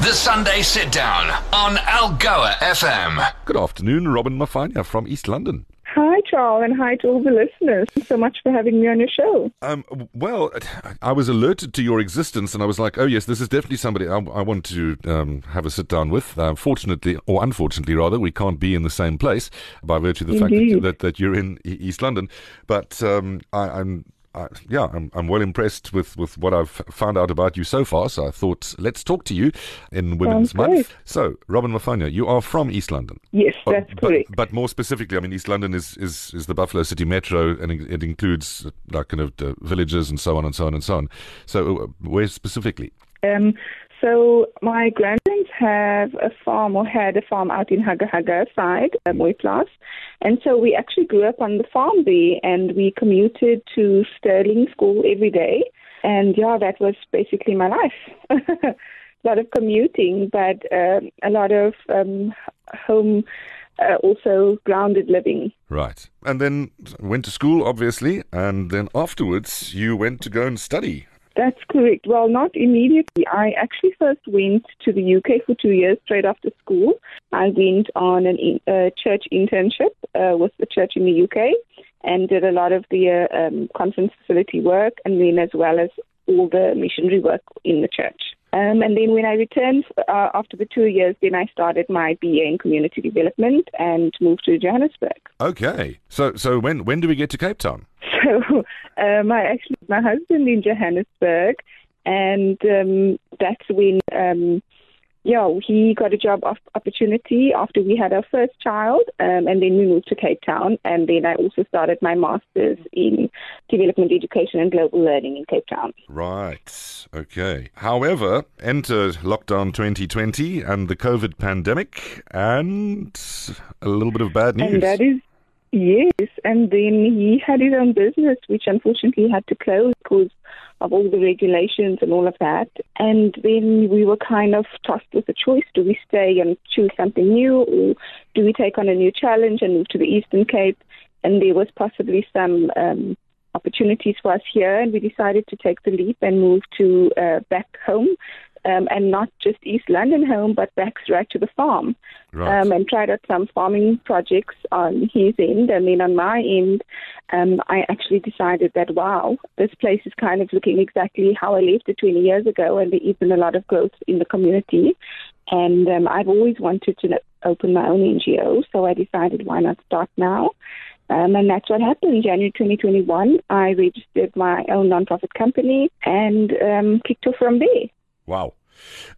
The Sunday Sit Down on Algoa FM. Good afternoon, Robyn Mafanya from East London. Hi, Charles, and hi to all the listeners. Thanks so much for having me on your show. Um, well, I was alerted to your existence, and I was like, "Oh yes, this is definitely somebody I, I want to um, have a sit down with." Uh, fortunately, or unfortunately, rather, we can't be in the same place by virtue of the Indeed. fact that, that, that you're in East London. But um, I, I'm I, yeah, I'm, I'm well impressed with, with what I've found out about you so far. So I thought, let's talk to you in Women's Sounds Month. great. So, Robyn Mafanya, you are from East London. Yes, But- that's but, correct. But more specifically, I mean, East London is, is, is the Buffalo City Metro, and it it includes uh, like kind of villages and so on and so on and so on. So, uh, where specifically? Um, so my grandparents have a farm or had a farm out in Haga Haga side, uh, Mooiplaas. And so we actually grew up on the farm there and we commuted to Stirling School every day. And yeah, that was basically my life. a lot of commuting, but um, a lot of um, home, uh, also grounded living. Right. And then went to school, obviously, and then afterwards you went to go and study. That's correct. Well, not immediately. I actually first went to the UK for two years straight after school. I went on a in, uh, church internship uh, with the church in the UK and did a lot of the uh, um, conference facility work and then as well as all the missionary work in the church. Um, and then when I returned uh, after the two years, then I started my BA in community development and moved to Johannesburg. Okay. So, so when when do we get to Cape Town? So um, I actually my husband in Johannesburg, and um, that's when um, yeah he got a job op- opportunity after we had our first child, um, and then we moved to Cape Town, and then I also started my masters in development education and global learning in Cape Town. Right. Okay. However, enter lockdown 2020 and the COVID pandemic, and a little bit of bad news. And that is yes. And then he had his own business, which unfortunately had to close because of all the regulations and all of that. And then we were kind of tossed with a choice: do we stay and choose something new, or do we take on a new challenge and move to the Eastern Cape? And there was possibly some. Um, opportunities for us here, and we decided to take the leap and move to uh, back home, um, and not just East London home, but back right to the farm right. um, and tried out some farming projects on his end. And then on my end, um, I actually decided that, wow, this place is kind of looking exactly how I left it 20 years ago, and there isn't a lot of growth in the community. And um, I've always wanted to open my own NGO, so I decided why not start now. Um, and that's what happened. January 2021, I registered my own nonprofit company and um, kicked off from there. Wow.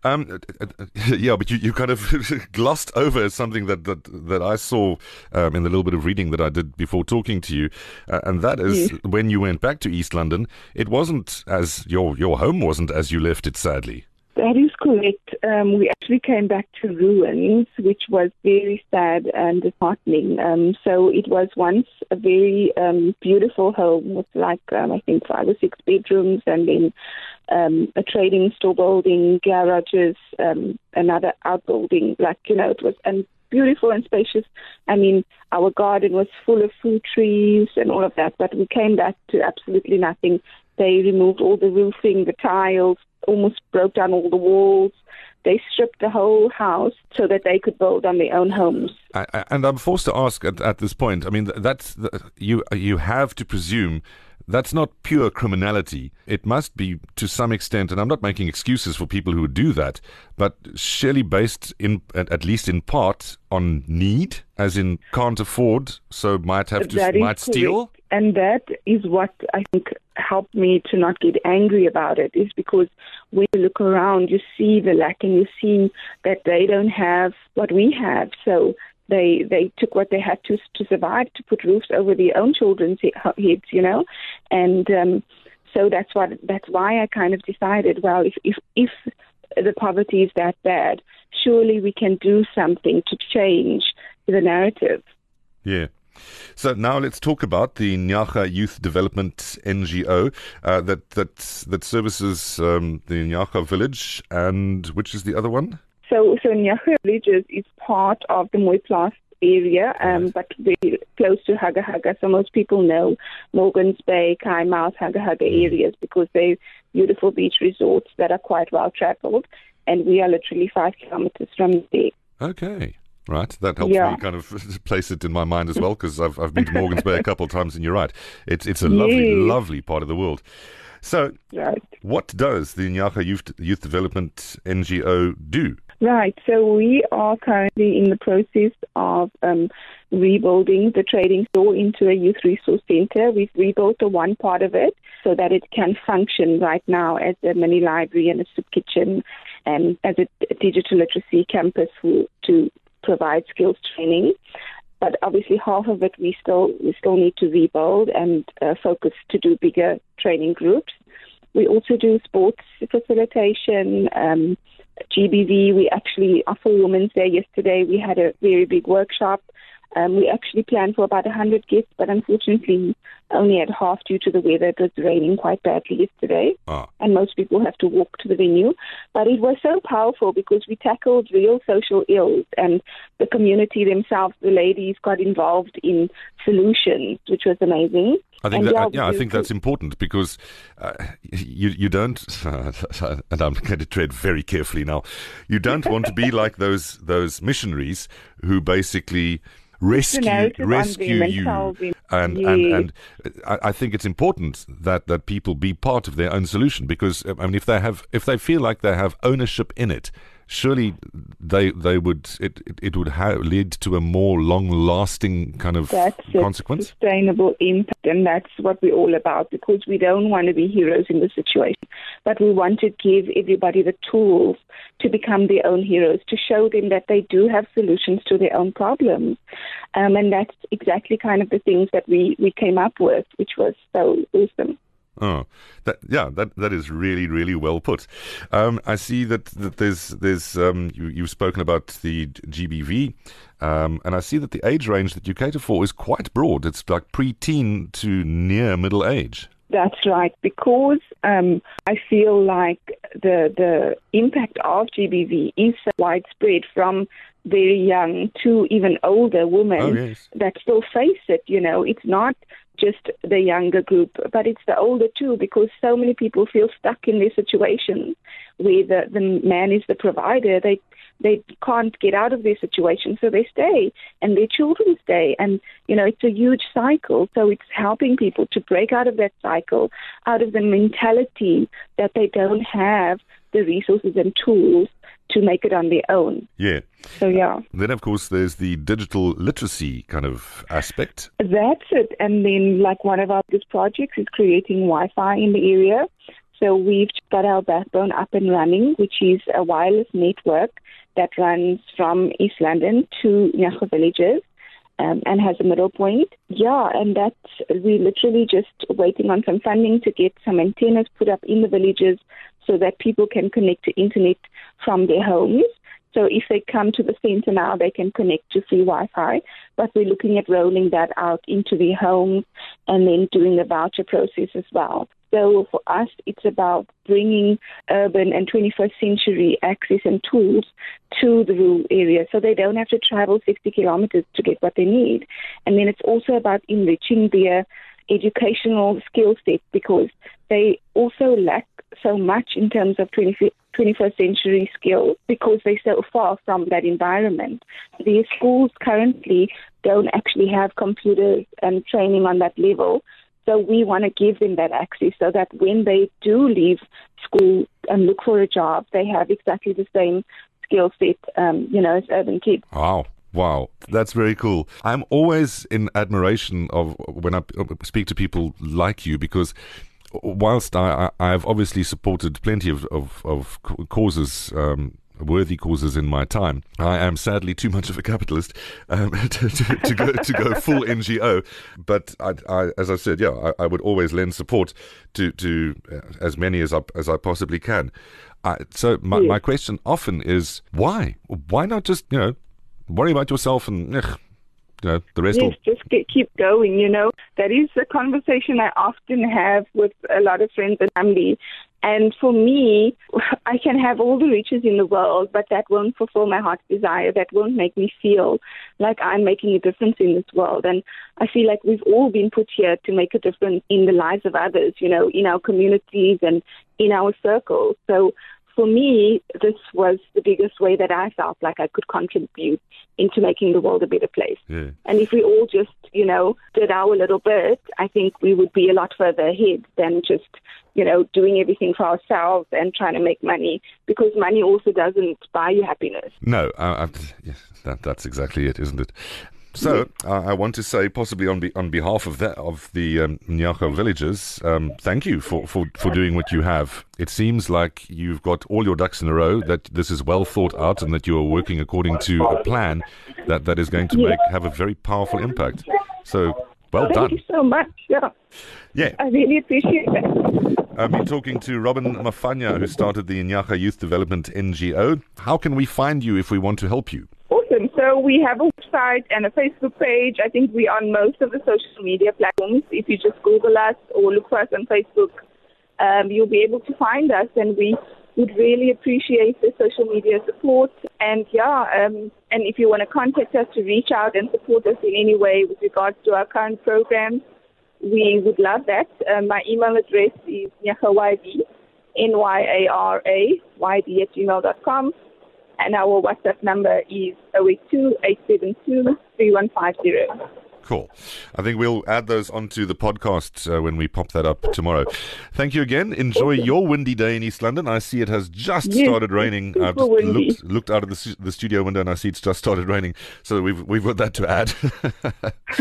Um, yeah, but you, you kind of glossed over something that that, that I saw um, in the little bit of reading that I did before talking to you, uh, and that is Yes. when you went back to East London, it wasn't as your your home wasn't as you left it. Sadly, That is correct. Um, we actually came back to ruins, which was very sad and disheartening. Um, so it was once a very um, beautiful home with like um, I think five or six bedrooms, and then um, a trading store building, garages, um, another outbuilding. Like you know, it was and beautiful and spacious. I mean, our garden was full of fruit trees and all of that. But we came back to absolutely nothing. They removed all the roofing, the tiles, almost broke down all the walls. They stripped the whole house so that they could build on their own homes. I, I, and I'm forced to ask at, at this point. I mean, that's the, you you have to presume. That's not pure criminality. It must be to some extent, and I'm not making excuses for people who do that, but surely based in, at, least in part, on need, as in can't afford, so might have to might steal. And that is what I think helped me to not get angry about it is because when you look around, you see the lack and you see that they don't have what we have. So they they took what they had to to survive to put roofs over their own children's heads, you know, and um, so that's what that's why I kind of decided, well, if if if the poverty is that bad, surely we can do something to change the narrative. Yeah. So now let's talk about the Nyara Youth Development NGO uh, that that that services um, the Nyara village, and which is the other one? So, so Nyara Villages is part of the Mooiplaas area, um, Right. but very close to Haga Haga. So most people know Morgan's Bay, Kei Mouth, Haga Haga areas because they're beautiful beach resorts that are quite well traveled. and we are literally five kilometers from there. Okay. Right, that helps Yeah. me kind of place it in my mind as well because I've I've been to Morgan's Bay a couple of times, and you're right, it's it's a lovely lovely part of the world. So, Right. what does the Nyara Youth Youth Development NGO do? Right. So we are currently in the process of um, rebuilding the trading store into a youth resource center. We've rebuilt the one part of it so that it can function right now as a mini library and a soup kitchen and as a digital literacy campus to provide skills training. But obviously, half of it we still we still need to rebuild and uh, focus to do bigger training groups. We also do sports facilitation, um, GBV. We actually, for Women's Day yesterday, we had a very big workshop. Um, we actually planned for about 100 guests, but unfortunately only had half due to the weather. It was raining quite badly yesterday, Ah, and most people have to walk to the venue. But it was so powerful because we tackled real social ills, and the community themselves, the ladies, got involved in solutions, which was amazing. I think And that, yeah, yeah, I think that's important because uh, you you don't, and I'm going to tread very carefully now. You don't want to be like those those missionaries who basically rescue rescue and you, and Yes. and and I, I think it's important that that people be part of their own solution because I mean if they have if they feel like they have ownership in it. Surely they they would it it, would ha- lead to a more long lasting kind of That's consequence. sustainable impact, and that's what we're all about because we don't want to be heroes in the situation, but we want to give everybody the tools to become their own heroes, to show them that they do have solutions to their own problems. Um, and that's exactly kind of the things that we, we came up with, which was so awesome. Oh, that yeah, that that is really really well put. Um, I see that, that there's there's um, you, you've spoken about the GBV, um, and I see that the age range that you cater for is quite broad. It's like pre-teen to near middle age. That's right, because um, I feel like the the impact of GBV is so widespread from very young to even older women Oh, yes. that still face it. You know, it's not just the younger group, but it's the older too, because so many people feel stuck in their situation where the, the man is the provider. They they can't get out of their situation, so they stay, and their children stay, and you know it's a huge cycle. So it's helping people to break out of that cycle, out of the mentality that they don't have the resources and tools to make it on their own. Yeah. So yeah. Then of course there's the digital literacy kind of aspect. That's it. And then, like, one of our biggest projects is creating Wi Fi in the area. So we've got our backbone up and running, which is a wireless network that runs from East London to Nyara villages. Um, and has a middle point. Yeah, and that's we're literally just waiting on some funding to get some antennas put up in the villages so that people can connect to internet from their homes. So if they come to the center now, they can connect to free Wi-Fi. But we're looking at rolling that out into their homes and then doing the voucher process as well. So for us, it's about bringing urban and 21st century access and tools to the rural area so they don't have to travel 60 kilometers to get what they need. And then it's also about enriching their educational skill set because they also lack so much in terms of 20, 21st century skills because they're so far from that environment. The schools currently don't actually have computers and training on that level. So we want to give them that access so that when they do leave school and look for a job, they have exactly the same skill set, um, you know, as urban kids. Wow. Wow, that's very cool. I'm always in admiration of when I speak to people like you because whilst I, I, have obviously supported plenty of, of, of causes, um, worthy causes in my time, I am sadly too much of a capitalist um, to, to, to, go, to go full NGO. But I, I, as I said, yeah, I, I, would always lend support to, to uh, as many as I, as I possibly can. so my, yes. my question often is why? Why not just, you know, worry about yourself and ugh, you know, the rest yes, will just get, keep going. You know, that is a conversation I often have with a lot of friends and family. And for me, I can have all the riches in the world, but that won't fulfill my heart's desire. That won't make me feel like I'm making a difference in this world. And I feel like we've all been put here to make a difference in the lives of others, you know, in our communities and in our circles. So for me, this was the biggest way that I felt like I could contribute into making the world a better place. Yeah. And if we all just, you know, did our little bit, I think we would be a lot further ahead than just, you know, doing everything for ourselves and trying to make money because money also doesn't buy you happiness. No, uh, yes, that, that's exactly it, isn't it? So uh, I want to say, possibly on be, on behalf of that of the um, Nyara villagers, um, thank you for, for, for doing what you have. It seems like you've got all your ducks in a row. That this is well thought out, and that you are working according to a plan that, that is going to make have a very powerful impact. So well Thank done. Thank you so much. Yeah, Yeah, I really appreciate that. I've been talking to Robyn Mafanya, who started the Nyara Youth Development NGO. How can we find you if we want to help you? So we have a website and a Facebook page. I think we're on most of the social media platforms. If you just Google us or look for us on Facebook, um, you'll be able to find us. And we would really appreciate the social media support. And yeah, um, and if you want to contact us to reach out and support us in any way with regards to our current programs, we would love that. Um, my email address is nyahawyd, N-Y-A-R-A-Y-D at gmail.com. And our WhatsApp number is 082-872-3150. Cool. I think we'll add those onto the podcast uh, when we pop that up tomorrow. Thank you again. Enjoy your windy day in East London. I see it has just Yes, started raining. I've just looked, looked out of the, the studio window and I see it's just started raining. So we've we've got that to add.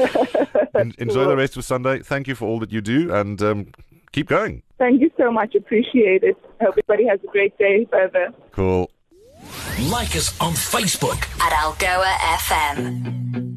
En- Enjoy the rest of Sunday. Thank you for all that you do and um, keep going. Thank you so much. Appreciate it. Hope everybody has a great day further. Cool. Like us on Facebook. at Algoa FM.